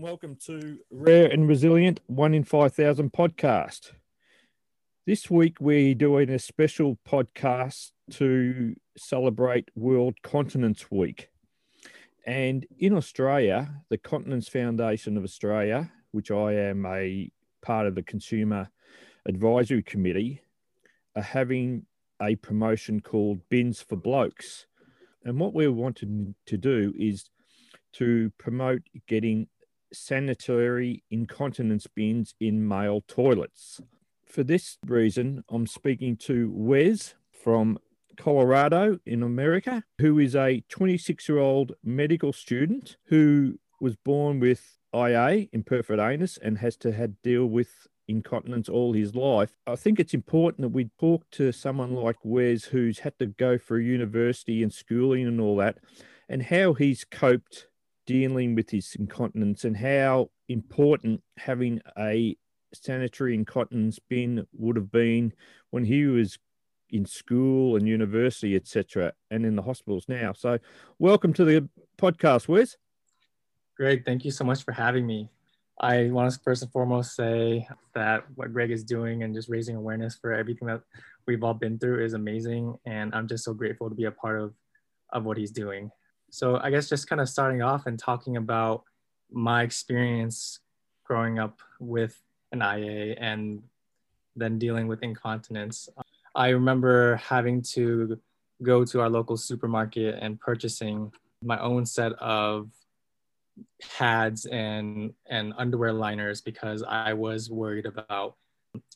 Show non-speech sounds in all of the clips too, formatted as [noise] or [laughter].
and welcome to Rare and Resilient One in 5,000 podcast. This week, we're doing a special podcast to celebrate World Continence Week. And in Australia, the Continence Foundation of Australia, which I am a part of the Consumer Advisory Committee, are having a promotion called Bins for Blokes. And what we're wanting to do is to promote getting sanitary incontinence bins in male toilets. For this reason, I'm speaking to Wes from Colorado in America, who is a 26 year old medical student who was born with IA, imperforate anus, and has to have deal with incontinence all his life. I think it's important that we talk to someone like Wes, who's had to go through university and schooling and all that, and how he's coped dealing with his incontinence and how important having a sanitary incontinence bin would have been when he was in school and university, etc., and in the hospitals now. So, welcome to the podcast, Wes. Greg, thank you so much for having me. I want to first and foremost say that what Greg is doing and just raising awareness for everything that we've all been through is amazing, and I'm just so grateful to be a part of of what he's doing. So I guess just kind of starting off and talking about my experience growing up with an IA and then dealing with incontinence. I remember having to go to our local supermarket and purchasing my own set of pads and and underwear liners because I was worried about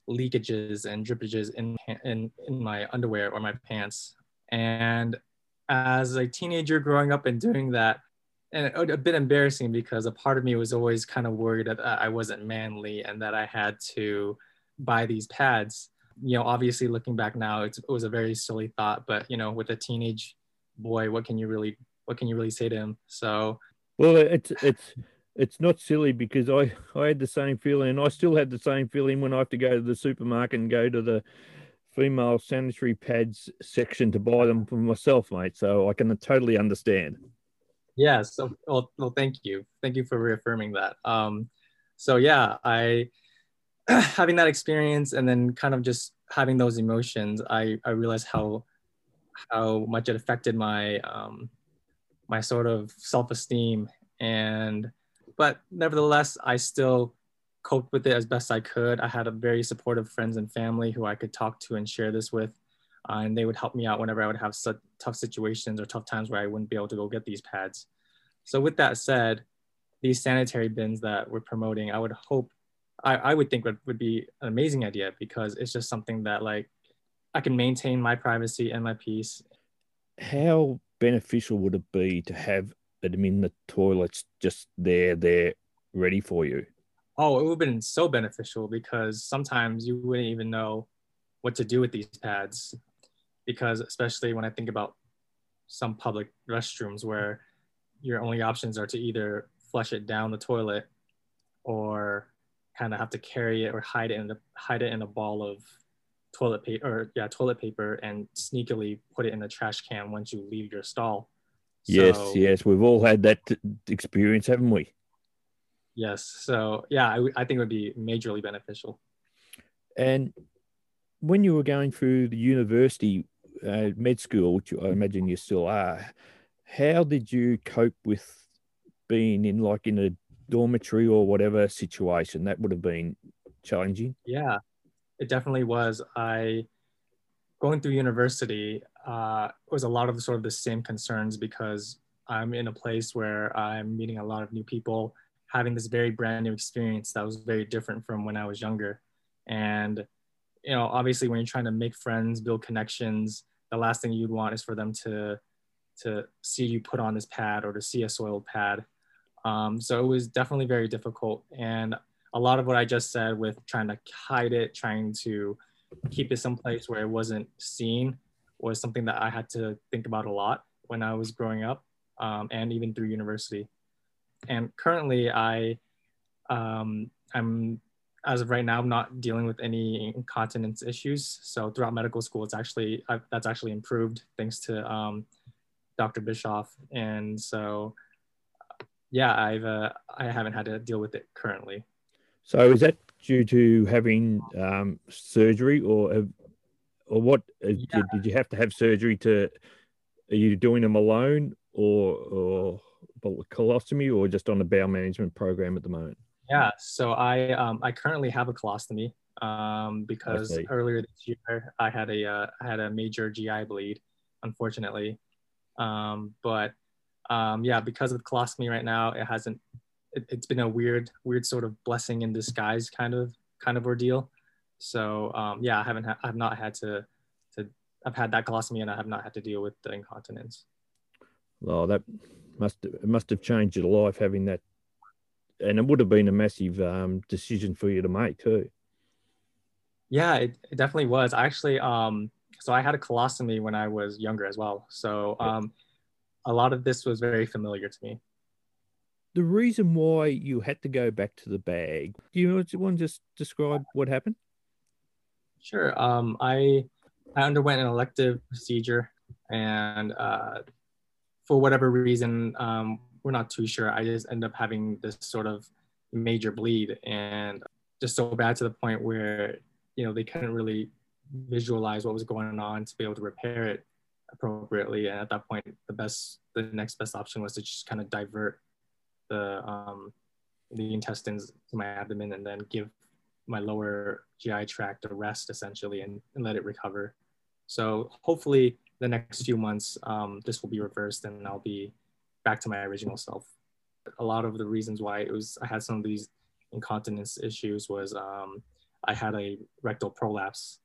leakages and drippages in in, in my underwear or my pants. And as a teenager growing up and doing that and a bit embarrassing because a part of me was always kind of worried that uh, I wasn't manly and that I had to buy these pads. You know, obviously looking back now, it was a very silly thought, but you know, with a teenage boy, what can you really, what can you really say to him? So, well, it's it's it's not silly because I I had the same feeling, I still had the same feeling when I have to go to the supermarket and go to the female sanitary pads section to buy them for myself, mate. So I can totally understand. Yes. So, well, well, thank you. Thank you for reaffirming that. Um, so yeah, I [clears throat] having that experience and then kind of just having those emotions, I I realized how how much it affected my um, my sort of self esteem and but nevertheless, I still coped with it as best I could. I had a very supportive friends and family who I could talk to and share this with. Uh, and they would help me out whenever I would have such tough situations or tough times where I wouldn't be able to go get these pads. So with that said, these sanitary bins that we're promoting, I would hope, I, I would think would, would be an amazing idea because it's just something that like I can maintain my privacy and my peace. How beneficial would it be to have them in the toilets just there, there, ready for you? Oh, it would have been so beneficial because sometimes you wouldn't even know what to do with these pads. Because especially when I think about some public restrooms where your only options are to either flush it down the toilet or kind of have to carry it or hide it in the hide it in a ball of toilet paper or yeah toilet paper and sneakily put it in the trash can once you leave your stall. Yes, so, yes, we've all had that experience, haven't we? Yes. So yeah, I, I think it would be majorly beneficial. And when you were going through the university uh, med school, which I imagine you still are, how did you cope with being in like in a dormitory or whatever situation? That would have been challenging. Yeah, it definitely was. I going through university uh, was a lot of sort of the same concerns because I'm in a place where I'm meeting a lot of new people having this very brand new experience that was very different from when I was younger. And, you know, obviously when you're trying to make friends, build connections, the last thing you'd want is for them to, to see you put on this pad or to see a soiled pad. Um, so it was definitely very difficult. And a lot of what I just said with trying to hide it, trying to keep it someplace where it wasn't seen was something that I had to think about a lot when I was growing up um, and even through university and currently I um, I'm as of right now I'm not dealing with any incontinence issues. So throughout medical school, it's actually I've, that's actually improved thanks to um, Dr. Bischoff. And so yeah, I've uh, I haven't had to deal with it currently. So is that due to having um, surgery, or have, or what? Yeah. Did, did, you have to have surgery to? Are you doing them alone, or or colostomy, or just on a bowel management program at the moment? Yeah, so I um, I currently have a colostomy um, because earlier this year I had a uh, I had a major GI bleed, unfortunately. Um, but um, yeah, because of the colostomy right now, it hasn't. It, has been a weird, weird sort of blessing in disguise kind of kind of ordeal. So um, yeah, I haven't. Ha- I've not had to to. I've had that colostomy and I have not had to deal with the incontinence. Oh, that must it must have changed your life having that, and it would have been a massive um, decision for you to make too. Yeah, it, it definitely was. I actually, um, so I had a colostomy when I was younger as well. So um, a lot of this was very familiar to me. The reason why you had to go back to the bag, do you want to just describe what happened? Sure. Um, I I underwent an elective procedure, and uh, for whatever reason, um, we're not too sure. I just end up having this sort of major bleed, and just so bad to the point where you know they couldn't really visualize what was going on to be able to repair it appropriately. And at that point, the best, the next best option was to just kind of divert the um, the intestines to my abdomen and then give my lower GI tract a rest essentially and, and let it recover. So hopefully the next few months, um, this will be reversed and I'll be back to my original self. A lot of the reasons why it was I had some of these incontinence issues was um, I had a rectal prolapse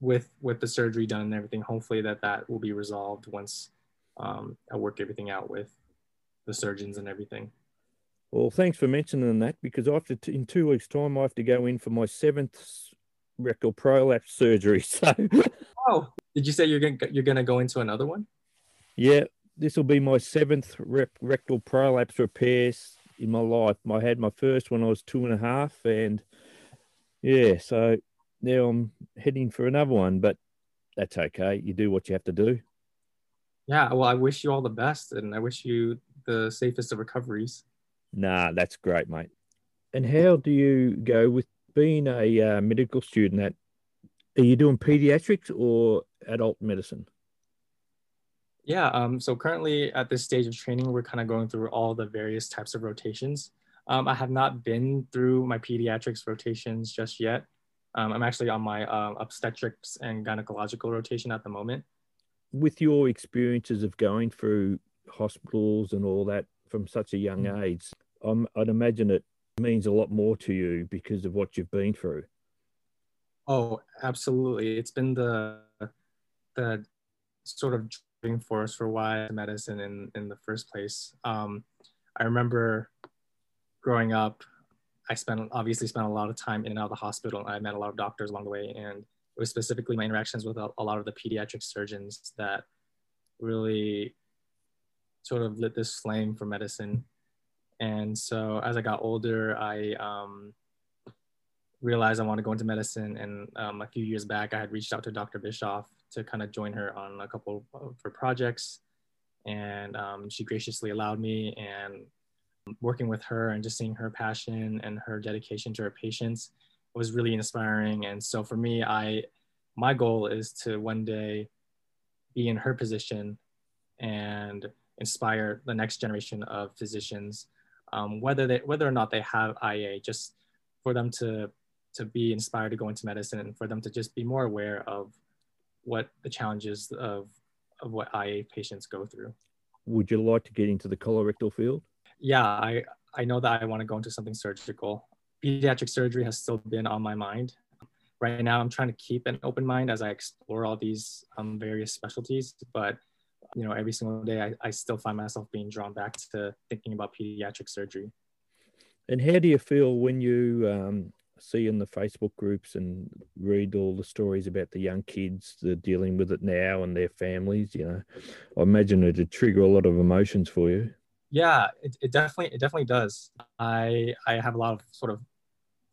with with the surgery done and everything. Hopefully that that will be resolved once um, I work everything out with the surgeons and everything. Well, thanks for mentioning that because after t- in two weeks' time I have to go in for my seventh rectal prolapse surgery. [laughs] So, oh, did you say you're gonna you're gonna go into another one? Yeah, this will be my seventh rep- rectal prolapse repair in my life. I had my first when I was two and a half, and yeah, so now I'm heading for another one, but that's okay. You do what you have to do. Yeah, well, I wish you all the best, and I wish you the safest of recoveries. Nah, that's great, mate. And how do you go with being a uh, medical student? At are you doing pediatrics or adult medicine? Yeah, um, so currently at this stage of training, we're kind of going through all the various types of rotations. Um, I have not been through my pediatrics rotations just yet. Um, I'm actually on my uh, obstetrics and gynecological rotation at the moment. With your experiences of going through hospitals and all that from such a young mm-hmm. age, um, I'd imagine it means a lot more to you because of what you've been through. Oh, absolutely! It's been the the sort of driving force for why medicine in in the first place. Um, I remember growing up, I spent obviously spent a lot of time in and out of the hospital. and I met a lot of doctors along the way, and it was specifically my interactions with a, a lot of the pediatric surgeons that really sort of lit this flame for medicine. And so as I got older, I um, realized I want to go into medicine. And um, a few years back, I had reached out to Dr. Bischoff to kind of join her on a couple of her projects. And um, she graciously allowed me. And working with her and just seeing her passion and her dedication to her patients was really inspiring. And so for me, I my goal is to one day be in her position and inspire the next generation of physicians, um, whether they whether or not they have IA, just for them to to be inspired to go into medicine and for them to just be more aware of what the challenges of of what IA patients go through. Would you like to get into the colorectal field? yeah, I, I know that I want to go into something surgical. Pediatric surgery has still been on my mind. Right now, I'm trying to keep an open mind as I explore all these um, various specialties. But you know, every single day, I, I still find myself being drawn back to thinking about pediatric surgery. And how do you feel when you um, see in the Facebook groups and read all the stories about the young kids that are dealing with it now and their families? You know, I imagine it'd trigger a lot of emotions for you yeah it, it definitely it definitely does i i have a lot of sort of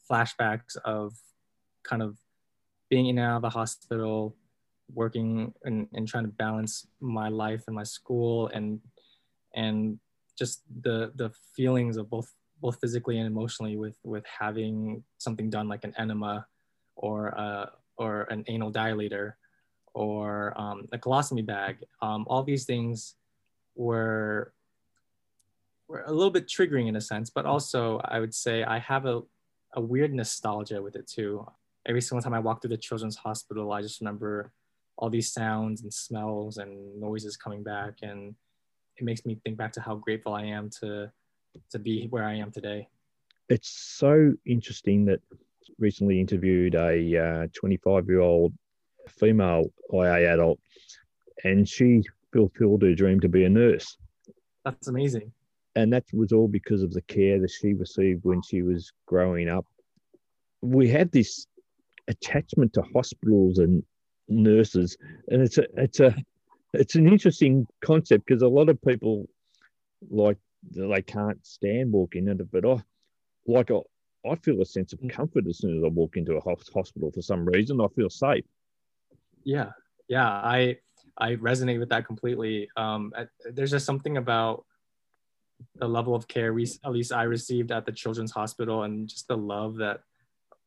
flashbacks of kind of being in and out of the hospital working and, and trying to balance my life and my school and and just the the feelings of both both physically and emotionally with with having something done like an enema or uh, or an anal dilator or um, a colostomy bag. Um, all these things were were a little bit triggering in a sense, but also I would say I have a, a weird nostalgia with it too. Every single time I walk through the children's hospital, I just remember all these sounds and smells and noises coming back and it makes me think back to how grateful I am to to be where I am today. It's so interesting that recently interviewed a 25 uh, year old female IA adult, and she fulfilled her dream to be a nurse. That's amazing. And that was all because of the care that she received when she was growing up. We had this attachment to hospitals and nurses, and it's a it's a it's an interesting concept because a lot of people like they can't stand walking into but I like I, I feel a sense of mm. comfort as soon as I walk into a hospital for some reason. I feel safe. Yeah, yeah, I I resonate with that completely. Um, there's just something about the level of care we at least I received at the children's hospital and just the love that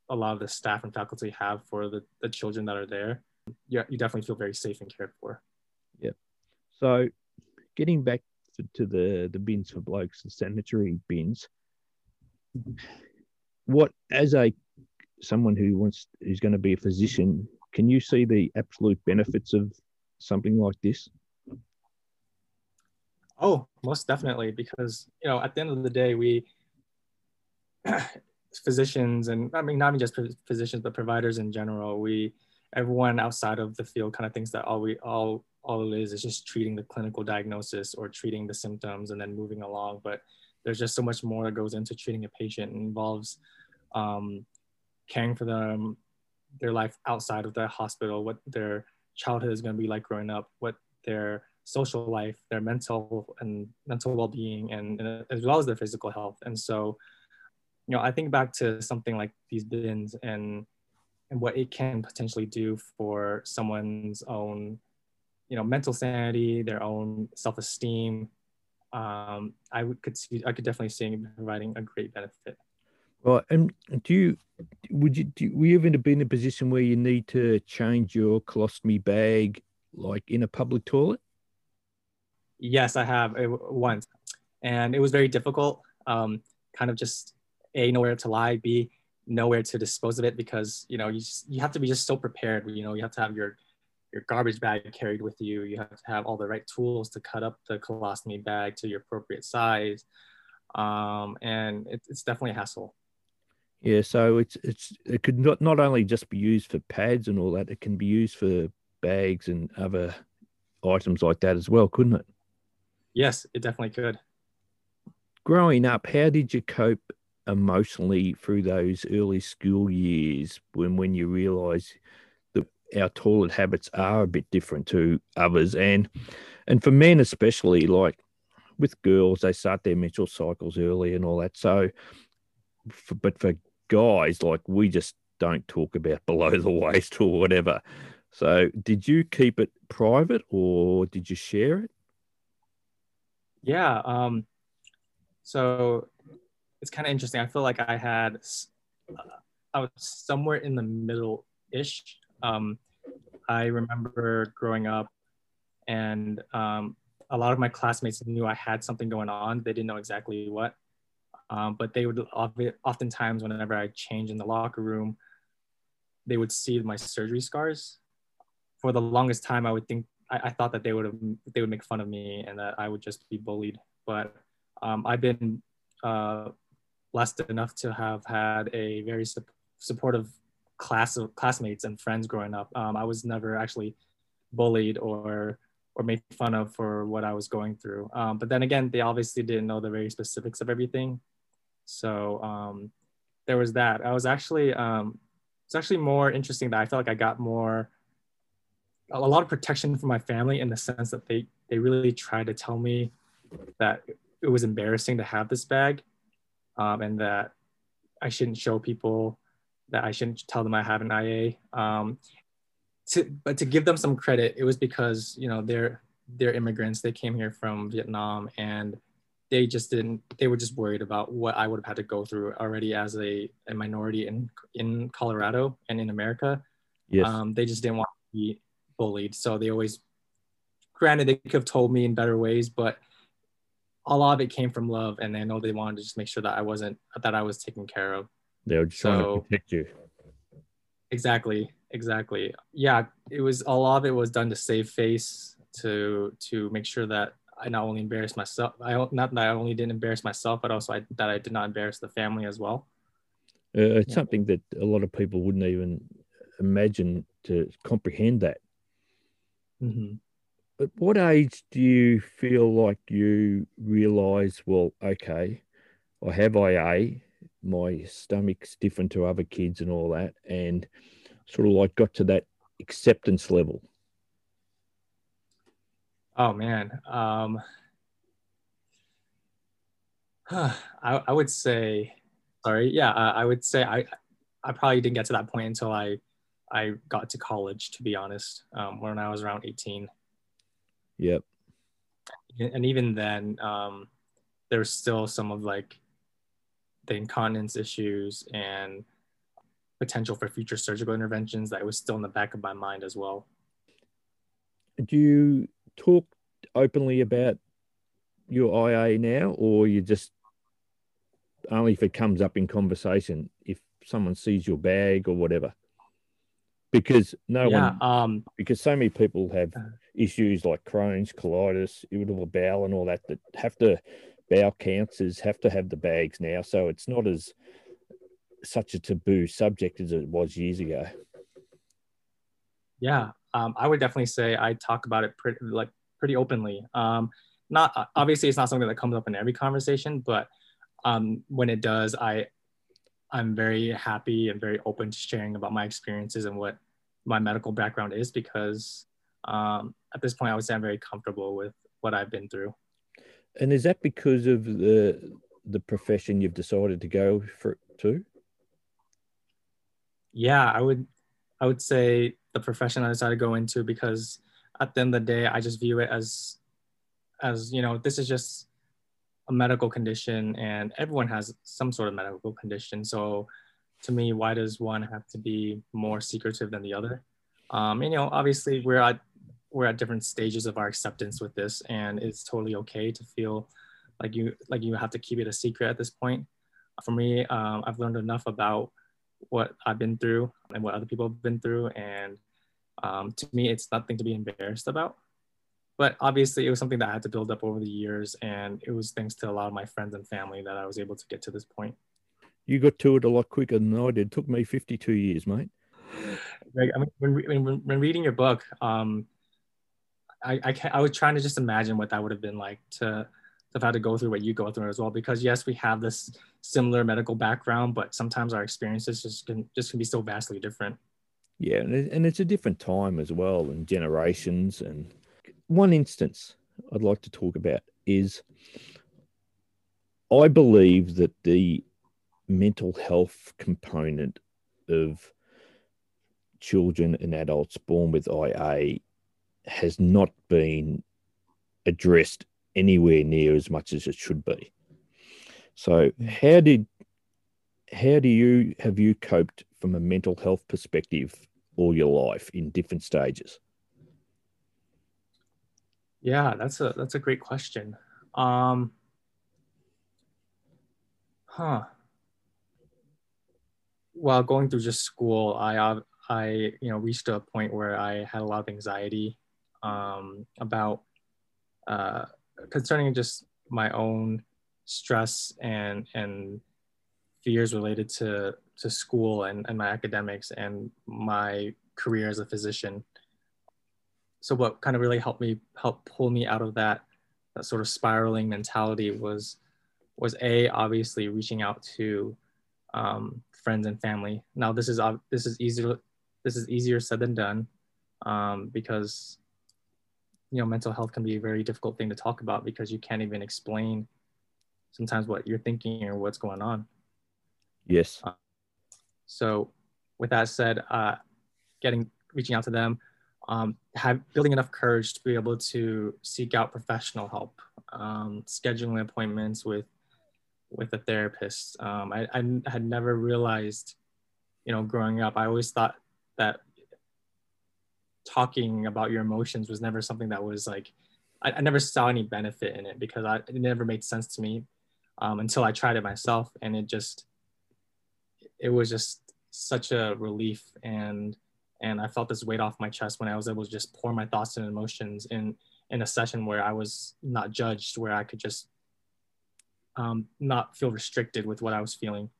a lot of the staff and faculty have for the, the children that are there. Yeah, you definitely feel very safe and cared for. Yeah. So getting back to, the the bins for blokes, the sanitary bins. What as a someone who wants who's going to be a physician, can you see the absolute benefits of something like this? Oh, most definitely, because you know, at the end of the day, we [clears throat] physicians and I mean not even just physicians, but providers in general, we everyone outside of the field kind of thinks that all we all all it is is just treating the clinical diagnosis or treating the symptoms and then moving along. But there's just so much more that goes into treating a patient. It involves um, caring for them, their life outside of the hospital, what their childhood is going to be like growing up, what their social life, their mental and mental well-being, and, and as well as their physical health. And so, you know, I think back to something like these bins and and what it can potentially do for someone's own, you know, mental sanity, their own self-esteem. Um, I would could see, I could definitely see providing a great benefit. Well, and do you would you do we ever be in a position where you need to change your colostomy bag like in a public toilet? Yes, I have once, and it was very difficult. Um, kind of just a nowhere to lie, b nowhere to dispose of it because you know you just, you have to be just so prepared. You know you have to have your your garbage bag carried with you. You have to have all the right tools to cut up the colostomy bag to your appropriate size, um, and it, it's definitely a hassle. Yeah, so it's it's it could not not only just be used for pads and all that, it can be used for bags and other items like that as well, couldn't it? Yes, it definitely could. Growing up, how did you cope emotionally through those early school years when when you realise that our toilet habits are a bit different to others and and for men especially like with girls they start their menstrual cycles early and all that so for, but for guys, like we just don't talk about [laughs] below the waist or whatever. So, did you keep it private or did you share it? Yeah. Um, so it's kind of interesting. I feel like I had, uh, I was somewhere in the middle ish. Um, I remember growing up and um, a lot of my classmates knew I had something going on. They didn't know exactly what. Um, but they would oftentimes, whenever I change in the locker room, they would see my surgery scars. For the longest time, I would think I, I thought that they would have they would make fun of me and that I would just be bullied. But um, I've been uh, blessed enough to have had a very su- supportive class classmates and friends growing up. Um, I was never actually bullied or or made fun of for what I was going through. Um, but then again, they obviously didn't know the very specifics of everything. So um, there was that. I was actually um, it's actually more interesting that I felt like I got more a lot of protection from my family in the sense that they they really tried to tell me that it was embarrassing to have this bag um, and that I shouldn't show people that I shouldn't tell them I have an IA. Um, to, but to give them some credit, it was because you know they're they're immigrants. They came here from Vietnam and they just didn't they were just worried about what i would have had to go through already as a, a minority in in colorado and in america Yes. um, they just didn't want to be bullied so they always granted they could have told me in better ways but a lot of it came from love and i know they wanted to just make sure that i wasn't that i was taken care of they were just trying so- to protect you. exactly exactly yeah it was a lot of it was done to save face to to make sure that i not only embarrassed myself i don't- not that i only didn't embarrass myself but also I, that i did not embarrass the family as well Uh, it's Yeah. something that a lot of people wouldn't even imagine to comprehend that. mm-hmm. At what age do you feel like you realize, well, okay, I have IA, my stomach's different to other kids and all that, and sort of like got to that acceptance level? oh man um I, I would say sorry yeah I, I would say i i probably didn't get to that point until i i got to college to be honest um, when i was around 18 Yep. and even then um, there's still some of like the incontinence issues and potential for future surgical interventions that was still in the back of my mind as well Do you talk openly about your IA now, or you just only if it comes up in conversation, if someone sees your bag or whatever? Because no yeah one, um because so many people have Uh. issues like Crohn's, colitis, irritable bowel, and all that that have to bowel cancers have to have the bags now. So it's not as such a taboo subject as it was years ago. yeah um, i would definitely say i talk about it pretty like pretty openly um, not obviously it's not something that comes up in every conversation but um, when it does i i'm very happy and very open to sharing about my experiences and what my medical background is because um, at this point i would say i'm very comfortable with what i've been through And is that because of the the profession you've decided to go for to? yeah i would i would say the profession i decided to go into because at the end of the day i just view it as as you know this is just a medical condition and everyone has some sort of medical condition so to me why does one have to be more secretive than the other um you know obviously we're at we're at different stages of our acceptance with this and it's totally okay to feel like you like you have to keep it a secret at this point for me um, i've learned enough about what I've been through and what other people have been through. And um, to me, it's nothing to be embarrassed about. But obviously, it was something that I had to build up over the years. And it was thanks to a lot of my friends and family that I was able to get to this point. You got to it a lot quicker than I did. It took me 52 years, mate. Greg, I mean, when, when, when reading your book, um, I, I, I was trying to just imagine what that would have been like to have had to go through what you go through as well. Because yes, we have this similar medical background, but sometimes our experiences just can just can be so vastly different. Yeah, and it's a different time as well, and generations. And one instance I'd like to talk about is I believe that the mental health component of children and adults born with IA has not been addressed anywhere near as much as it should be. So how did how do you have you coped from a mental health perspective all your life in different stages? Yeah, that's a that's a great question. Um, huh. While going through just school, I I you know reached a point where I had a lot of anxiety um, about uh, concerning just my own stress and and fears related to to school and, and my academics and my career as a physician. So what kind of really helped me help pull me out of that that sort of spiraling mentality was was a obviously reaching out to um, friends and family. Now this is this is easier this is easier said than done um, because you know mental health can be a very difficult thing to talk about because you can't even explain sometimes what you're thinking or what's going on Yes. so with that said uh, getting reaching out to them um, have building enough courage to be able to seek out professional help um, scheduling appointments with with a therapist. Um, I, I had never realized, you know, growing up, I always thought that talking about your emotions was never something that was like, I, I never saw any benefit in it because I, it never made sense to me um, until I tried it myself. And it just, it was just such a relief. And, and I felt this weight off my chest when I was able to just pour my thoughts and emotions in, in a session where I was not judged, where I could just um, not feel restricted with what I was feeling.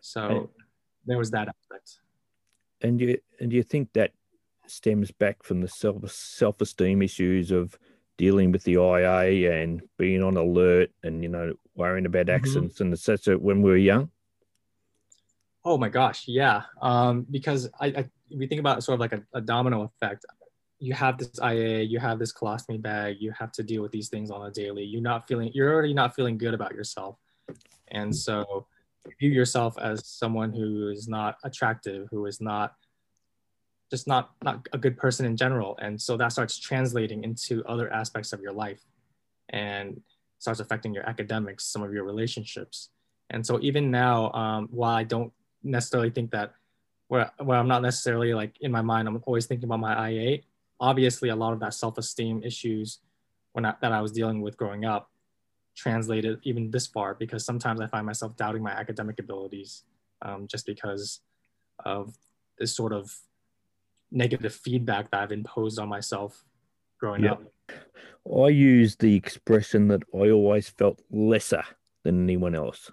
So and, there was that aspect. And you and you think that stems back from the self self esteem issues of dealing with the IA and being on alert and you know worrying about mm-hmm. accidents mm-hmm. and etc. When we were young. Oh my gosh, yeah. Um, because I, I, if you think about sort of like a, a domino effect, you have this IA, you have this colostomy bag, you have to deal with these things on a daily. You're not feeling, you're already not feeling good about yourself. And so view yourself as someone who is not attractive, who is not just not, not a good person in general. And so that starts translating into other aspects of your life and starts affecting your academics, some of your relationships. And so even now, um, while I don't necessarily think that where, where I'm not necessarily like in my mind, I'm always thinking about my IA obviously a lot of that self-esteem issues when I, that I was dealing with growing up translated even this far because sometimes I find myself doubting my academic abilities um, just because of this sort of negative feedback that I've imposed on myself growing yep. up. I use the expression that I always felt lesser than anyone else.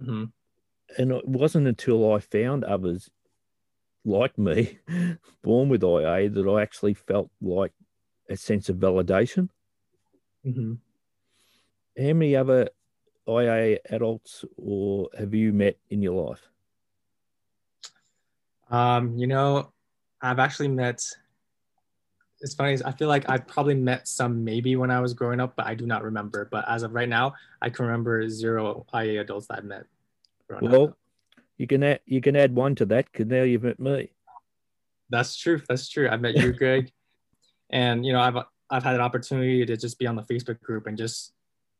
Mm-hmm. And it wasn't until I found others like me, [laughs] born with IA, that I actually felt like a sense of validation. Mm-hmm. How many other IA adults or have you met in your life? Um, you know, I've actually met. It's funny. I feel like I probably met some maybe when I was growing up, but I do not remember. But as of right now, I can remember zero IA adults that I've met. Well, up you can add you can add one to that because now you've met me. That's true. That's true. I met you, [laughs] Greg, and you know I've I've had an opportunity to just be on the Facebook group and just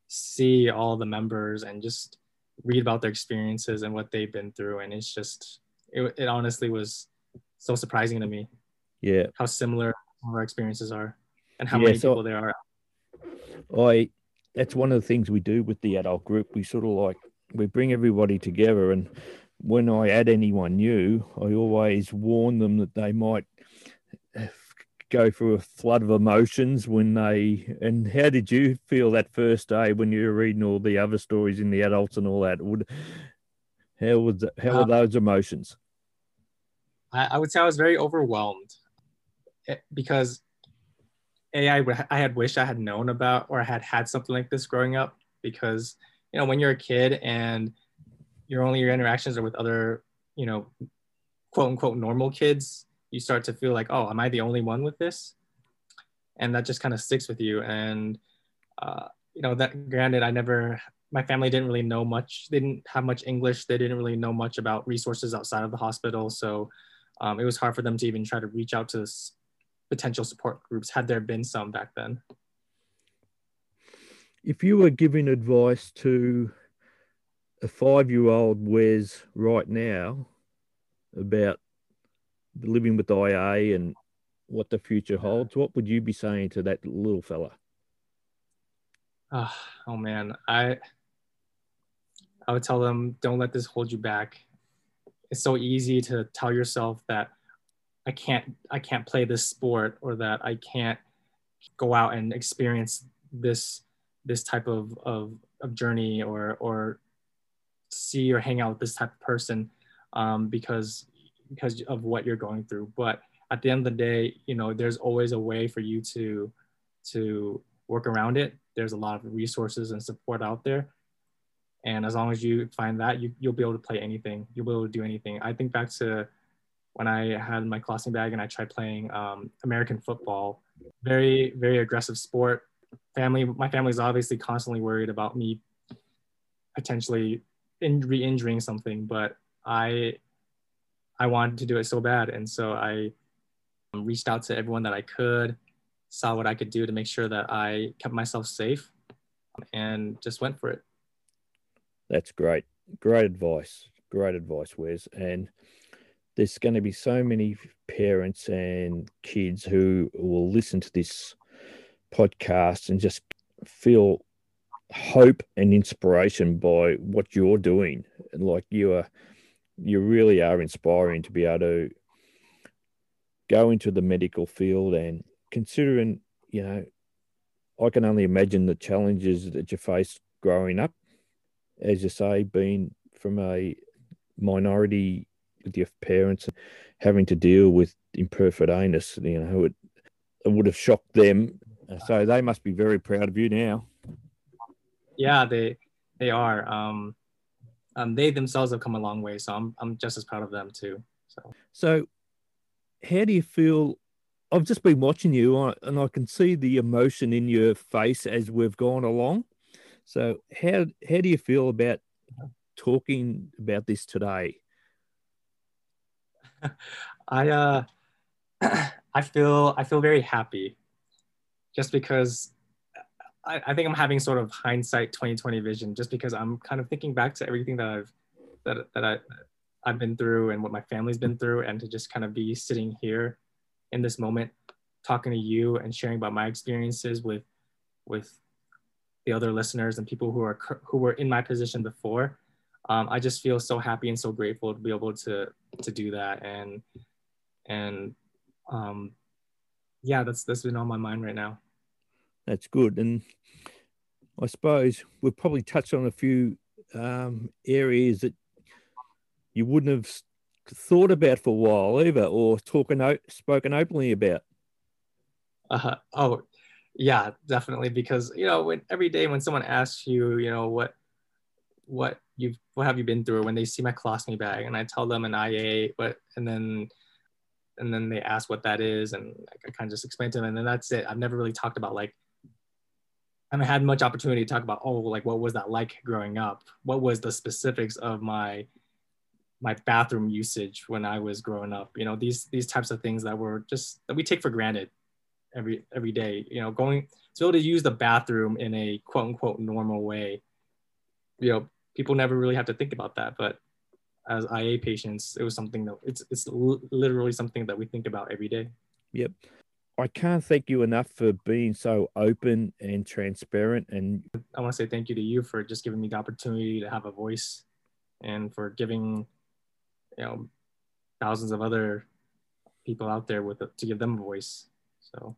see all the members and just read about their experiences and what they've been through, and it's just it, it honestly was so surprising to me. Yeah, how similar our experiences are, and how yeah, many so people there are. I that's one of the things we do with the adult group. We sort of like we bring everybody together and when I add anyone new, I always warn them that they might go through a flood of emotions when they. And how did you feel that first day when you were reading all the other stories in the adults and all that? Would how was how were um, those emotions? I, I would say I was very overwhelmed eh, because I, had wished I had known about or had had something like this growing up because you know when you're a kid and your only your interactions are with other, you know, quote unquote normal kids, you start to feel like, oh, am I the only one with this? And that just kind of sticks with you. And uh, you know, that granted, I never my family didn't really know much. They didn't have much English. They didn't really know much about resources outside of the hospital. So um, it was hard for them to even try to reach out to potential support groups had there been some back then. If you were giving advice to a five year old Wes right now about living with IA and what the future holds, what would you be saying to that little fella? Oh, oh man, I I would tell them don't let this hold you back. It's so easy to tell yourself that I can't I can't play this sport or that I can't go out and experience this this type of, of, of journey or or see or hang out with this type of person um, because because of what you're going through. But at the end of the day, you know, there's always a way for you to to work around it. There's a lot of resources and support out there. And as long as you find that, you, you'll be able to play anything. You'll be able to do anything. I think back to when I had my colostomy bag and I tried playing um, American football. Very, very aggressive sport. Family, my family's obviously constantly worried about me potentially in re-injuring something, but I I wanted to do it so bad, and so I reached out to everyone that I could saw what I could do to make sure that I kept myself safe and just went for it. That's great. Great advice. Great advice, Wes. And there's going to be so many parents and kids who will listen to this podcast and just feel hope and inspiration by what you're doing. And like you are, you really are inspiring to be able to go into the medical field and considering, you know, I can only imagine the challenges that you faced growing up, as you say, being from a minority with your parents, having to deal with imperforate anus, you know, it, it would have shocked them. So they must be very proud of you now. Yeah, they they are. Um, um, they themselves have come a long way, so I'm I'm just as proud of them too. So, so how do you feel I've just been watching you and I can see the emotion in your face as we've gone along. So how how do you feel about [laughs] talking about this today? [laughs] I uh [clears throat] I feel I feel very happy just because I, I think I'm having sort of hindsight 2020 vision just because I'm kind of thinking back to everything that I've that that I I've been through and what my family's been through and to just kind of be sitting here in this moment talking to you and sharing about my experiences with with the other listeners and people who are who were in my position before um, i just feel so happy and so grateful to be able to to do that and and um, yeah that's that's been on my mind right now that's good and i suppose we've probably touched on a few um, areas that you wouldn't have thought about for a while either, or talking spoken openly about? Uh huh. oh, yeah, definitely. Because you know, when every day when someone asks you, you know, what what you've what have you been through, when they see my colostomy bag, and I tell them an IA, but and then and then they ask what that is, and I kind of just explain to them, and then that's it. I've never really talked about like I haven't had much opportunity to talk about oh like what was that like growing up? What was the specifics of my my bathroom usage when I was growing up. You know, these these types of things that were just that we take for granted every every day. You know, going to be able to use the bathroom in a quote unquote normal way. You know, people never really have to think about that, but as IA patients, it was something that it's it's literally something that we think about every day. Yep. I can't thank you enough for being so open and transparent. And I want to say thank you to you for just giving me the opportunity to have a voice and for giving you know thousands of other people out there with a, to give them a voice. So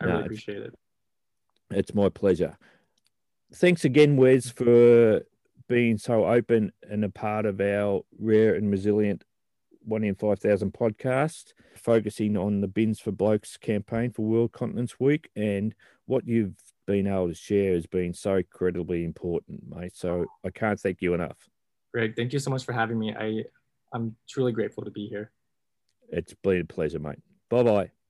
I no, really appreciate it. It's my pleasure. Thanks again, Wes, for being so open and a part of our rare and resilient one in 5,000 podcast, focusing on the Bins for Blokes campaign for World Continence Week. And what you've been able to share has been so incredibly important, mate. So I can't thank you enough. Greg, thank you so much for having me. I I'm truly grateful to be here. It's been a pleasure, mate. Bye bye.